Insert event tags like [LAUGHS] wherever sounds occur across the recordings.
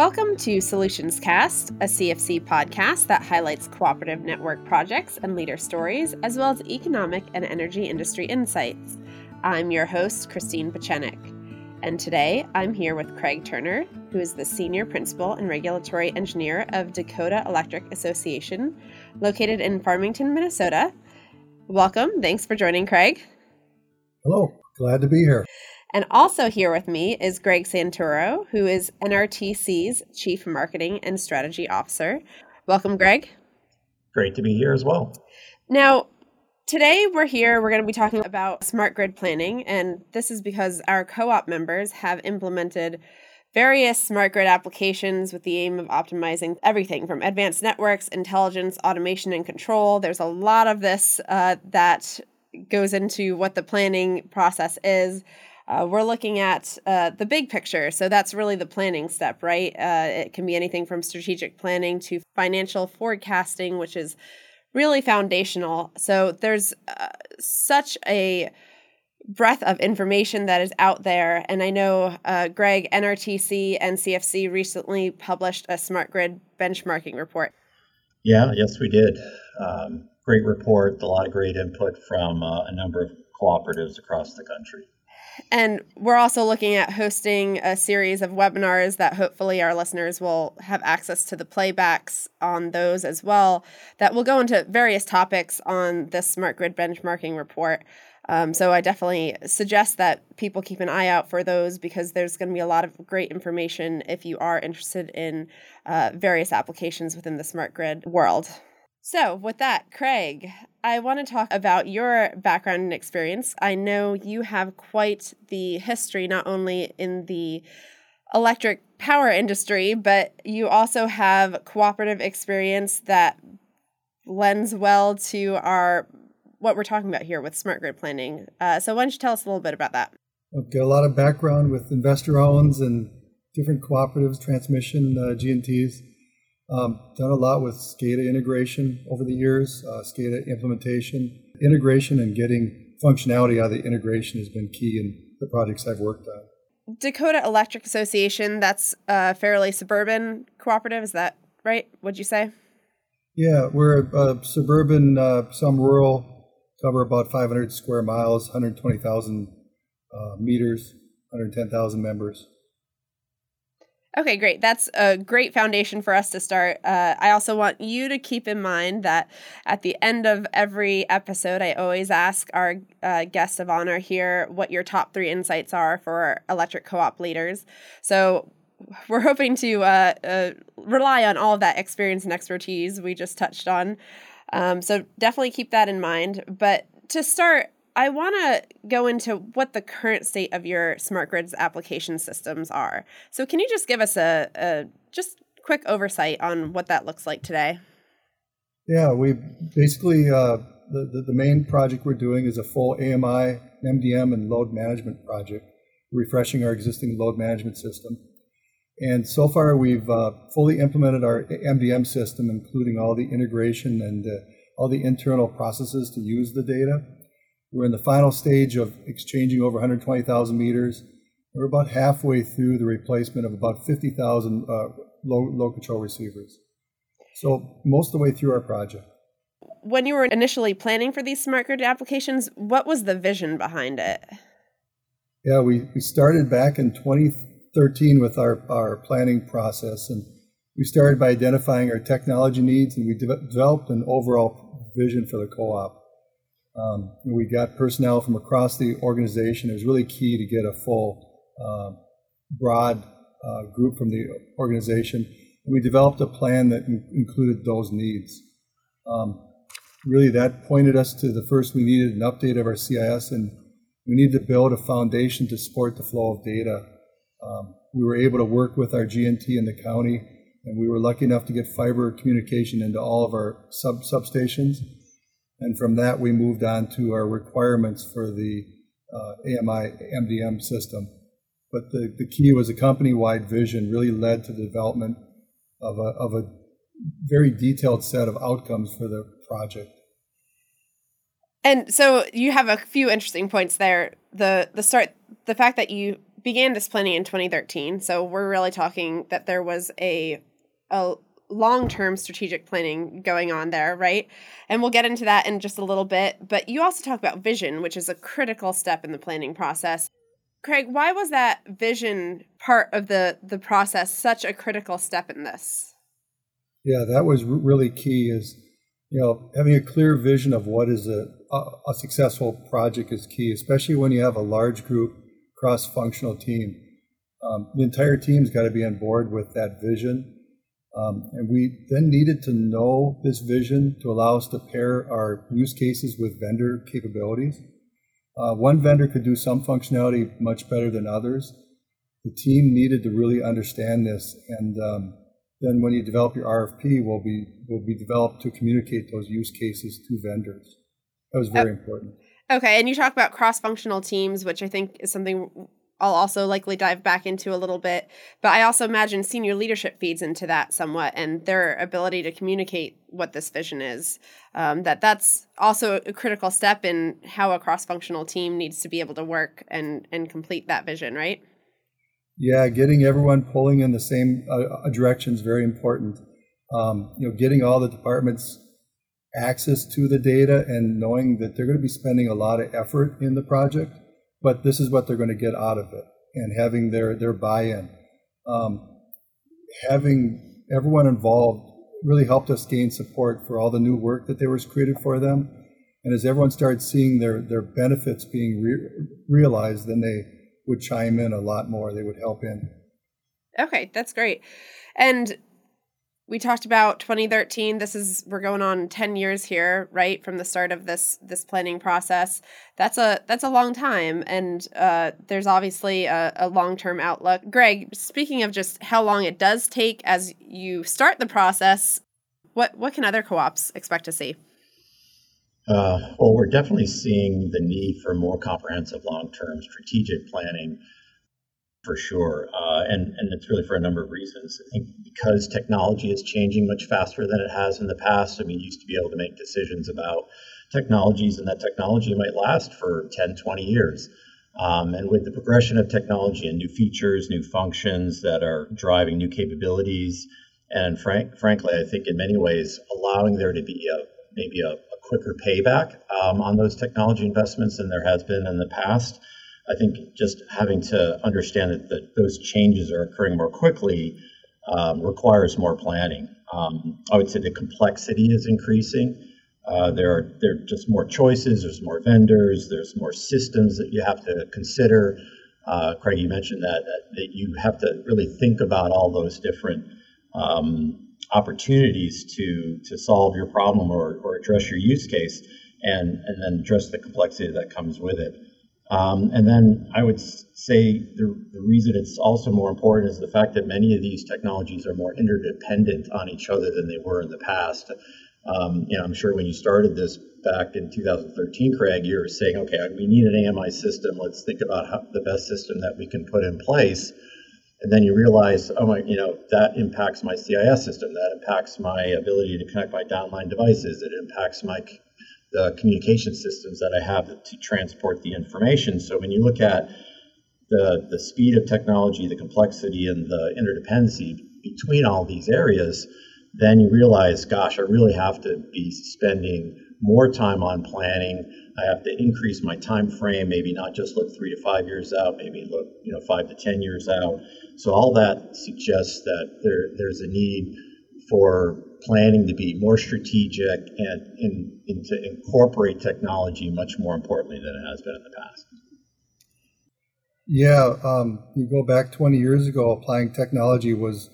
Welcome to Solutions Cast, a CFC podcast that highlights cooperative network projects and leader stories, as well as economic and energy industry insights. I'm your host, Christine Pachenik. And today I'm here with Craig Turner, who is the Senior Principal and Regulatory Engineer of Dakota Electric Association, located in Farmington, Minnesota. Welcome. Thanks for joining, Craig. Hello. Glad to be here. And also here with me is Greg Santoro, who is NRTC's Chief Marketing and Strategy Officer. Welcome, Greg. Great to be here as well. Now, today we're here, we're going to be talking about smart grid planning, and this is because our co op members have implemented various smart grid applications with the aim of optimizing everything from advanced networks, intelligence, automation, and control. There's a lot of this uh, that goes into what the planning process is. Uh, we're looking at uh, the big picture. So that's really the planning step, right? Uh, it can be anything from strategic planning to financial forecasting, which is really foundational. So there's uh, such a breadth of information that is out there. And I know uh, Greg, NRTC, and CFC recently published a smart grid benchmarking report. Yeah, yes, we did. Um, great report, a lot of great input from uh, a number of cooperatives across the country. And we're also looking at hosting a series of webinars that hopefully our listeners will have access to the playbacks on those as well, that will go into various topics on this smart grid benchmarking report. Um, so I definitely suggest that people keep an eye out for those because there's going to be a lot of great information if you are interested in uh, various applications within the smart grid world. So, with that, Craig, I want to talk about your background and experience. I know you have quite the history, not only in the electric power industry, but you also have cooperative experience that lends well to our what we're talking about here with smart grid planning. Uh, so, why don't you tell us a little bit about that? I've got a lot of background with investor owns and different cooperatives, transmission, uh, G&Ts. Um, done a lot with SCADA integration over the years, uh, SCADA implementation, integration, and getting functionality out of the integration has been key in the projects I've worked on. Dakota Electric Association, that's a fairly suburban cooperative, is that right? Would you say? Yeah, we're a, suburban, uh, some rural, cover about 500 square miles, 120,000 uh, meters, 110,000 members. Okay, great. That's a great foundation for us to start. Uh, I also want you to keep in mind that at the end of every episode, I always ask our uh, guests of honor here what your top three insights are for electric co op leaders. So we're hoping to uh, uh, rely on all of that experience and expertise we just touched on. Um, so definitely keep that in mind. But to start, I want to go into what the current state of your smart grids application systems are. So, can you just give us a, a just quick oversight on what that looks like today? Yeah, we basically uh, the, the main project we're doing is a full AMI, MDM, and load management project, refreshing our existing load management system. And so far, we've uh, fully implemented our MDM system, including all the integration and uh, all the internal processes to use the data. We're in the final stage of exchanging over 120,000 meters. We're about halfway through the replacement of about 50,000 uh, low, load control receivers. So, most of the way through our project. When you were initially planning for these smart grid applications, what was the vision behind it? Yeah, we, we started back in 2013 with our, our planning process, and we started by identifying our technology needs, and we de- developed an overall vision for the co op. Um, we got personnel from across the organization. It was really key to get a full, uh, broad uh, group from the organization. We developed a plan that in- included those needs. Um, really, that pointed us to the first we needed an update of our CIS, and we needed to build a foundation to support the flow of data. Um, we were able to work with our G&T in the county, and we were lucky enough to get fiber communication into all of our sub substations and from that, we moved on to our requirements for the uh, AMI MDM system. But the, the key was a company wide vision, really led to the development of a, of a very detailed set of outcomes for the project. And so you have a few interesting points there. The the start the fact that you began this planning in 2013. So we're really talking that there was a a long-term strategic planning going on there, right? And we'll get into that in just a little bit, but you also talk about vision, which is a critical step in the planning process. Craig, why was that vision part of the the process such a critical step in this? Yeah, that was really key is you know, having a clear vision of what is a, a successful project is key, especially when you have a large group cross-functional team. Um, the entire team's got to be on board with that vision. Um, and we then needed to know this vision to allow us to pair our use cases with vendor capabilities. Uh, one vendor could do some functionality much better than others. The team needed to really understand this, and um, then when you develop your RFP, will be will be developed to communicate those use cases to vendors. That was very important. Okay, and you talk about cross-functional teams, which I think is something I'll also likely dive back into a little bit. But I also imagine senior leadership feeds into that somewhat, and their ability to communicate what this vision is. Um, that that's also a critical step in how a cross-functional team needs to be able to work and and complete that vision, right? Yeah, getting everyone pulling in the same uh, direction is very important. Um, you know, getting all the departments access to the data and knowing that they're going to be spending a lot of effort in the project but this is what they're going to get out of it and having their, their buy-in. Um, having everyone involved really helped us gain support for all the new work that there was created for them. And as everyone started seeing their, their benefits being re- realized, then they would chime in a lot more. They would help in. Okay, that's great. And we talked about 2013 this is we're going on 10 years here right from the start of this this planning process. That's a that's a long time and uh, there's obviously a, a long-term outlook. Greg speaking of just how long it does take as you start the process what what can other co-ops expect to see? Uh, well we're definitely seeing the need for more comprehensive long-term strategic planning for sure. Uh, and, and it's really for a number of reasons. I think because technology is changing much faster than it has in the past. I mean, you used to be able to make decisions about technologies, and that technology might last for 10, 20 years. Um, and with the progression of technology and new features, new functions that are driving new capabilities, and frank, frankly, I think in many ways allowing there to be a maybe a, a quicker payback um, on those technology investments than there has been in the past. I think just having to understand that, that those changes are occurring more quickly um, requires more planning. Um, I would say the complexity is increasing. Uh, there are there are just more choices. There's more vendors. There's more systems that you have to consider. Uh, Craig, you mentioned that, that, that you have to really think about all those different um, opportunities to to solve your problem or, or address your use case, and and then address the complexity that comes with it. Um, and then I would say the, the, reason it's also more important is the fact that many of these technologies are more interdependent on each other than they were in the past. Um, you know, I'm sure when you started this back in 2013, Craig, you were saying, okay, we need an AMI system. Let's think about how, the best system that we can put in place. And then you realize, oh my, you know, that impacts my CIS system. That impacts my ability to connect my downline devices. It impacts my the communication systems that I have to transport the information. So when you look at the, the speed of technology, the complexity, and the interdependency between all these areas, then you realize, gosh, I really have to be spending more time on planning. I have to increase my time frame, maybe not just look three to five years out, maybe look you know five to ten years out. So all that suggests that there there's a need for planning to be more strategic and, and, to incorporate technology much more importantly than it has been in the past. Yeah, um, you go back 20 years ago, applying technology was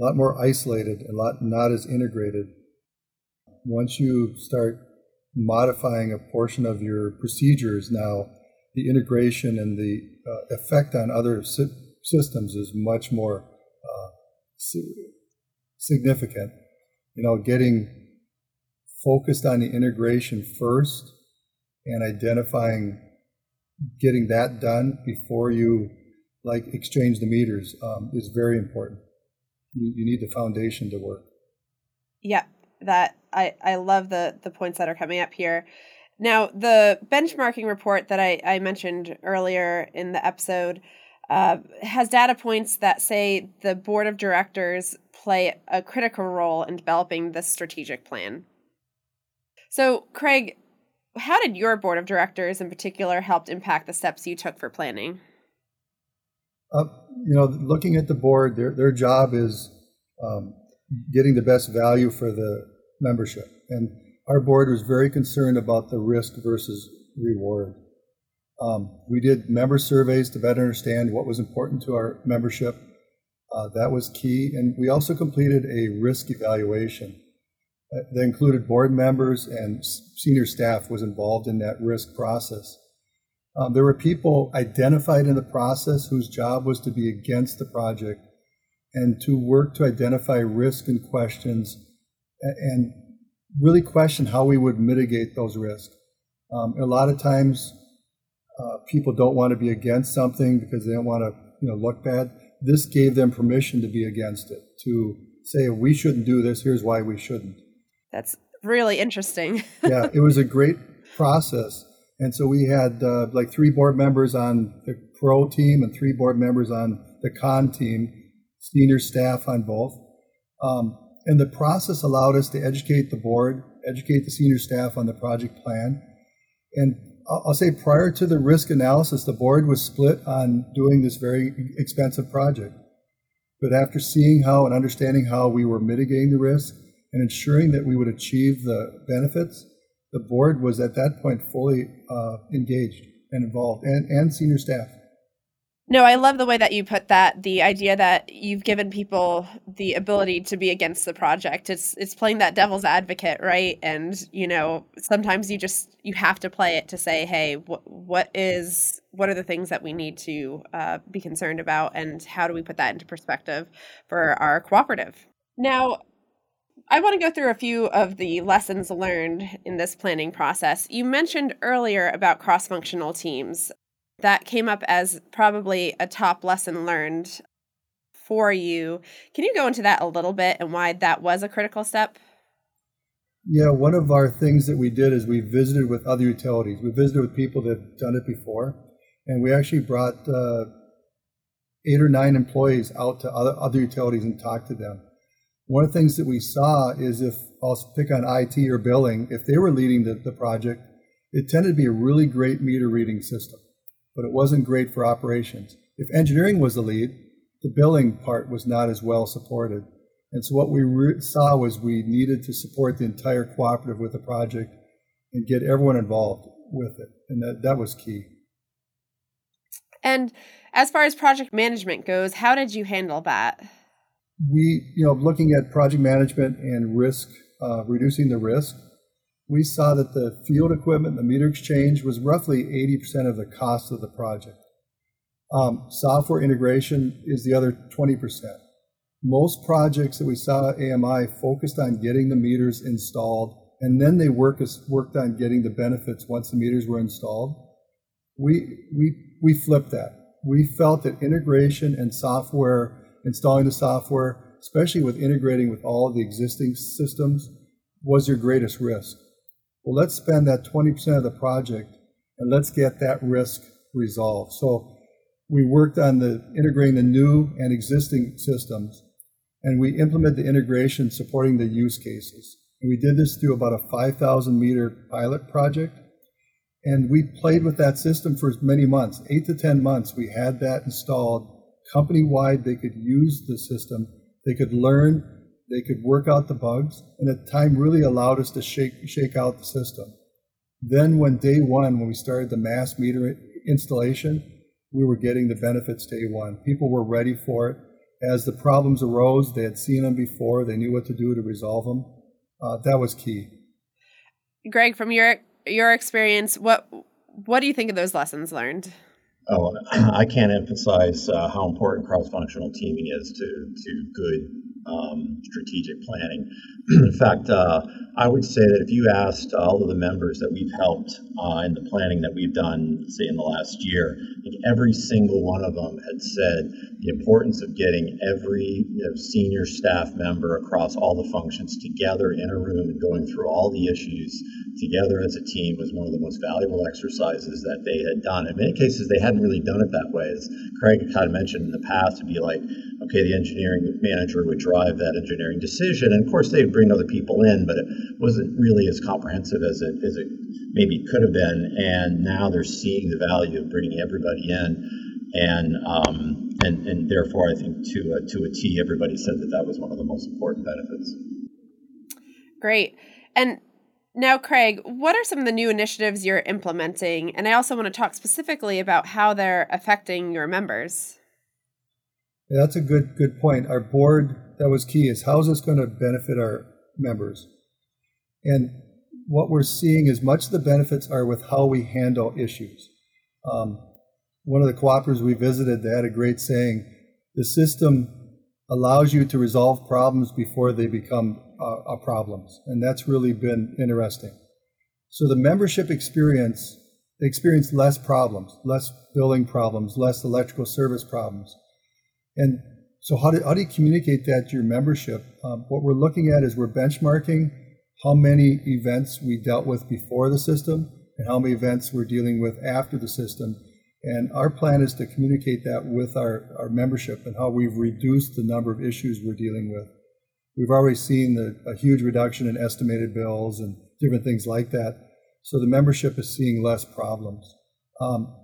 a lot more isolated, a lot not as integrated. Once you start modifying a portion of your procedures now, the integration and the uh, effect on other sy- systems is much more uh, significant you know, getting focused on the integration first and identifying getting that done before you like exchange the meters um, is very important. You, you need the foundation to work. Yeah, that I, I love the the points that are coming up here. Now, the benchmarking report that I, I mentioned earlier in the episode uh, has data points that say the board of directors play a critical role in developing this strategic plan. So, Craig, how did your board of directors in particular help impact the steps you took for planning? Uh, you know, looking at the board, their, their job is um, getting the best value for the membership. And our board was very concerned about the risk versus reward. Um, we did member surveys to better understand what was important to our membership. Uh, that was key. And we also completed a risk evaluation uh, that included board members and senior staff was involved in that risk process. Um, there were people identified in the process whose job was to be against the project and to work to identify risk and questions and really question how we would mitigate those risks. Um, a lot of times, uh, people don't want to be against something because they don't want to, you know, look bad. This gave them permission to be against it, to say we shouldn't do this. Here's why we shouldn't. That's really interesting. [LAUGHS] yeah, it was a great process, and so we had uh, like three board members on the pro team and three board members on the con team, senior staff on both. Um, and the process allowed us to educate the board, educate the senior staff on the project plan. And I'll say prior to the risk analysis, the board was split on doing this very expensive project. But after seeing how and understanding how we were mitigating the risk and ensuring that we would achieve the benefits, the board was at that point fully uh, engaged and involved, and, and senior staff. No, I love the way that you put that. The idea that you've given people the ability to be against the project. It's it's playing that devil's advocate, right? And you know, sometimes you just you have to play it to say, hey, what what is what are the things that we need to uh, be concerned about, and how do we put that into perspective for our cooperative? Now, I want to go through a few of the lessons learned in this planning process. You mentioned earlier about cross functional teams that came up as probably a top lesson learned for you. Can you go into that a little bit and why that was a critical step? Yeah, one of our things that we did is we visited with other utilities. We visited with people that have done it before, and we actually brought uh, eight or nine employees out to other, other utilities and talked to them. One of the things that we saw is if I'll pick on IT or billing, if they were leading the, the project, it tended to be a really great meter reading system but it wasn't great for operations. If engineering was the lead, the billing part was not as well supported. And so what we re- saw was we needed to support the entire cooperative with the project and get everyone involved with it. And that, that was key. And as far as project management goes, how did you handle that? We, you know, looking at project management and risk, uh, reducing the risk, we saw that the field equipment, the meter exchange, was roughly 80% of the cost of the project. Um, software integration is the other 20%. Most projects that we saw at AMI focused on getting the meters installed, and then they work, worked on getting the benefits once the meters were installed. We, we, we flipped that. We felt that integration and software, installing the software, especially with integrating with all of the existing systems, was your greatest risk. Well, let's spend that 20% of the project and let's get that risk resolved. So we worked on the integrating the new and existing systems and we implement the integration supporting the use cases. And we did this through about a 5,000 meter pilot project. And we played with that system for many months, eight to 10 months. We had that installed company wide. They could use the system. They could learn they could work out the bugs, and the time really allowed us to shake, shake out the system. Then, when day one, when we started the mass meter installation, we were getting the benefits day one. People were ready for it. As the problems arose, they had seen them before, they knew what to do to resolve them. Uh, that was key. Greg, from your your experience, what what do you think of those lessons learned? Oh, I can't emphasize uh, how important cross-functional teaming is to to good um, strategic planning. [CLEARS THROAT] in fact, uh, I would say that if you asked all of the members that we've helped uh, in the planning that we've done, say in the last year, think every single one of them had said the importance of getting every you know, senior staff member across all the functions together in a room and going through all the issues together as a team was one of the most valuable exercises that they had done. In many cases, they hadn't really done it that way. As Craig had kind of mentioned in the past, to be like, okay, the engineering manager would drive that engineering decision, and of course they'd bring other people in, but it wasn't really as comprehensive as it as it maybe could have been. And now they're seeing the value of bringing everybody in and um, and and therefore, I think to a, to a T, everybody said that that was one of the most important benefits. Great, and now, Craig, what are some of the new initiatives you're implementing? And I also want to talk specifically about how they're affecting your members. That's a good good point. Our board that was key is how is this going to benefit our members? And what we're seeing is much of the benefits are with how we handle issues. Um, one of the cooperatives we visited, they had a great saying the system allows you to resolve problems before they become uh, problems. And that's really been interesting. So the membership experience, they experience less problems, less billing problems, less electrical service problems. And so how do, how do you communicate that to your membership? Um, what we're looking at is we're benchmarking how many events we dealt with before the system and how many events we're dealing with after the system and our plan is to communicate that with our, our membership and how we've reduced the number of issues we're dealing with. We've already seen the, a huge reduction in estimated bills and different things like that. So the membership is seeing less problems. Um,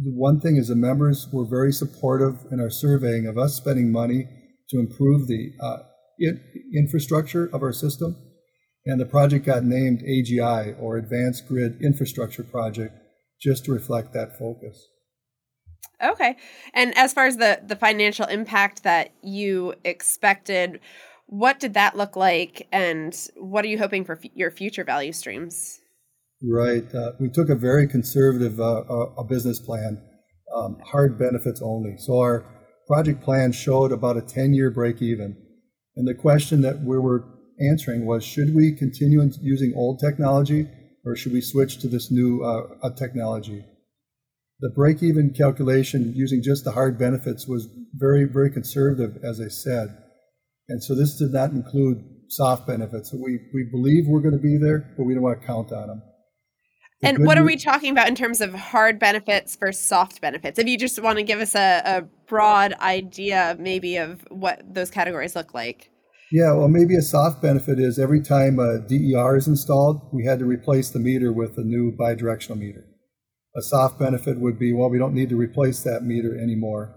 the one thing is the members were very supportive in our surveying of us spending money to improve the uh, infrastructure of our system. And the project got named AGI or Advanced Grid Infrastructure Project just to reflect that focus. Okay. And as far as the the financial impact that you expected, what did that look like and what are you hoping for f- your future value streams? Right. Uh, we took a very conservative uh, uh, business plan, um, hard benefits only. So our project plan showed about a 10 year break even. And the question that we were answering was should we continue using old technology or should we switch to this new uh, technology? The break even calculation using just the hard benefits was very, very conservative, as I said. And so this did not include soft benefits. So we, we believe we're going to be there, but we don't want to count on them. And what are we talking about in terms of hard benefits versus soft benefits? If you just want to give us a, a broad idea, maybe, of what those categories look like. Yeah, well, maybe a soft benefit is every time a DER is installed, we had to replace the meter with a new bidirectional meter. A soft benefit would be, well, we don't need to replace that meter anymore.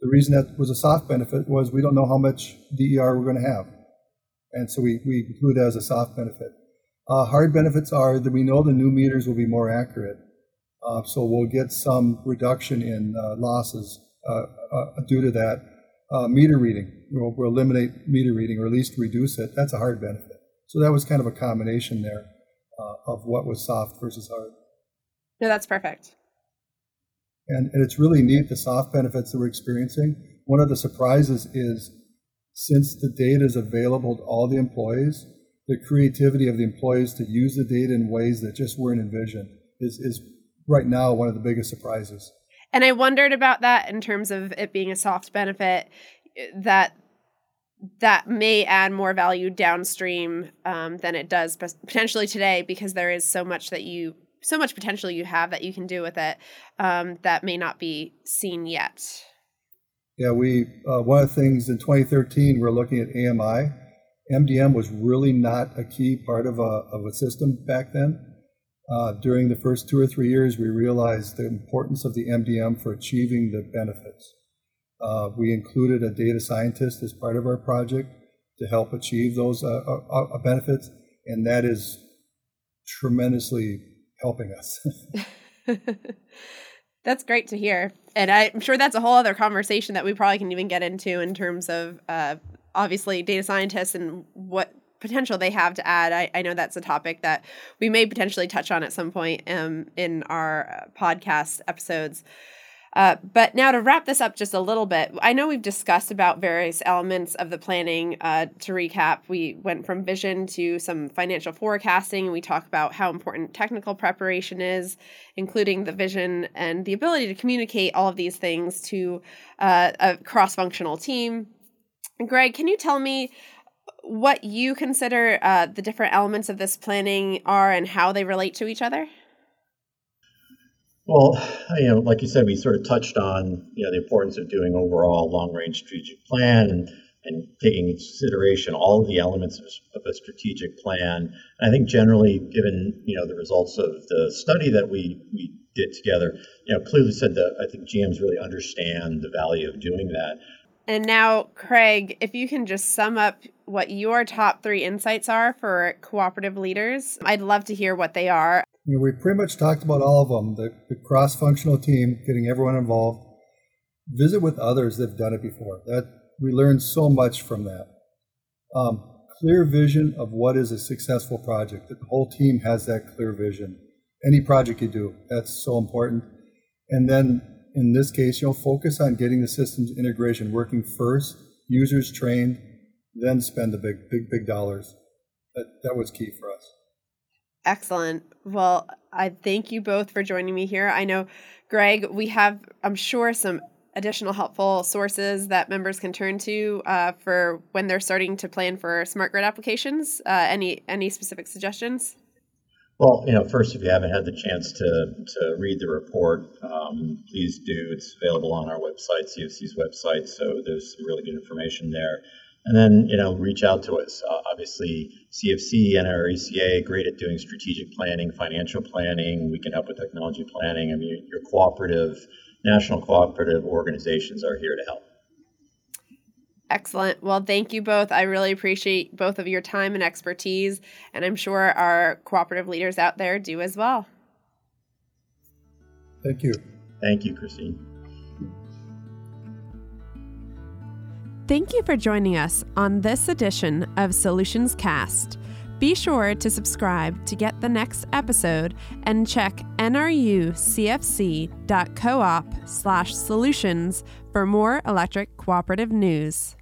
The reason that was a soft benefit was we don't know how much DER we're going to have. And so we, we include that as a soft benefit. Uh, hard benefits are that we know the new meters will be more accurate. Uh, so we'll get some reduction in uh, losses uh, uh, due to that. Uh, meter reading, we'll, we'll, eliminate meter reading or at least reduce it. That's a hard benefit. So that was kind of a combination there of what was soft versus hard. No, that's perfect. And, and it's really neat the soft benefits that we're experiencing. One of the surprises is since the data is available to all the employees, the creativity of the employees to use the data in ways that just weren't envisioned is, is right now one of the biggest surprises. And I wondered about that in terms of it being a soft benefit that that may add more value downstream um, than it does potentially today because there is so much that you so much potential you have that you can do with it um, that may not be seen yet. Yeah, we uh, one of the things in 2013 we're looking at AMI. MDM was really not a key part of a of a system back then. Uh, during the first two or three years, we realized the importance of the MDM for achieving the benefits. Uh, we included a data scientist as part of our project to help achieve those uh, uh, uh benefits, and that is tremendously helping us. [LAUGHS] [LAUGHS] that's great to hear. And I'm sure that's a whole other conversation that we probably can even get into in terms of uh, obviously data scientists and what potential they have to add. I, I, know that's a topic that we may potentially touch on at some point um, in our uh, podcast episodes. Uh, but now to wrap this up just a little bit, I know we've discussed about various elements of the planning. Uh, to recap, we went from vision to some financial forecasting, and we talk about how important technical preparation is, including the vision and the ability to communicate all of these things to uh, a cross-functional team. Greg, can you tell me what you consider uh, the different elements of this planning are and how they relate to each other? Well, you know, like you said, we sort of touched on you know the importance of doing overall long-range strategic plan and, and taking into consideration all of the elements of, of a strategic plan. And I think generally, given you know the results of the study that we we did together, you know, clearly said that I think GMs really understand the value of doing that. And now, Craig, if you can just sum up what your top three insights are for cooperative leaders, I'd love to hear what they are. You know, we pretty much talked about all of them the, the cross functional team, getting everyone involved, visit with others that have done it before. That We learned so much from that. Um, clear vision of what is a successful project, that the whole team has that clear vision. Any project you do, that's so important. And then in this case, you'll focus on getting the systems integration working first, users trained, then spend the big, big, big dollars. That, that was key for us. Excellent. Well, I thank you both for joining me here. I know, Greg, we have, I'm sure, some additional helpful sources that members can turn to uh, for when they're starting to plan for smart grid applications. Uh, any any specific suggestions? Well, you know, first, if you haven't had the chance to, to read the report, um, please do. It's available on our website, CFC's website, so there's some really good information there. And then, you know, reach out to us. Uh, obviously, CFC and NRECA great at doing strategic planning, financial planning. We can help with technology planning. I mean, your cooperative, national cooperative organizations are here to help. Excellent. Well, thank you both. I really appreciate both of your time and expertise, and I'm sure our cooperative leaders out there do as well. Thank you. Thank you, Christine. Thank you for joining us on this edition of Solutions Cast. Be sure to subscribe to get the next episode and check nrucfc.coop slash solutions for more electric cooperative news.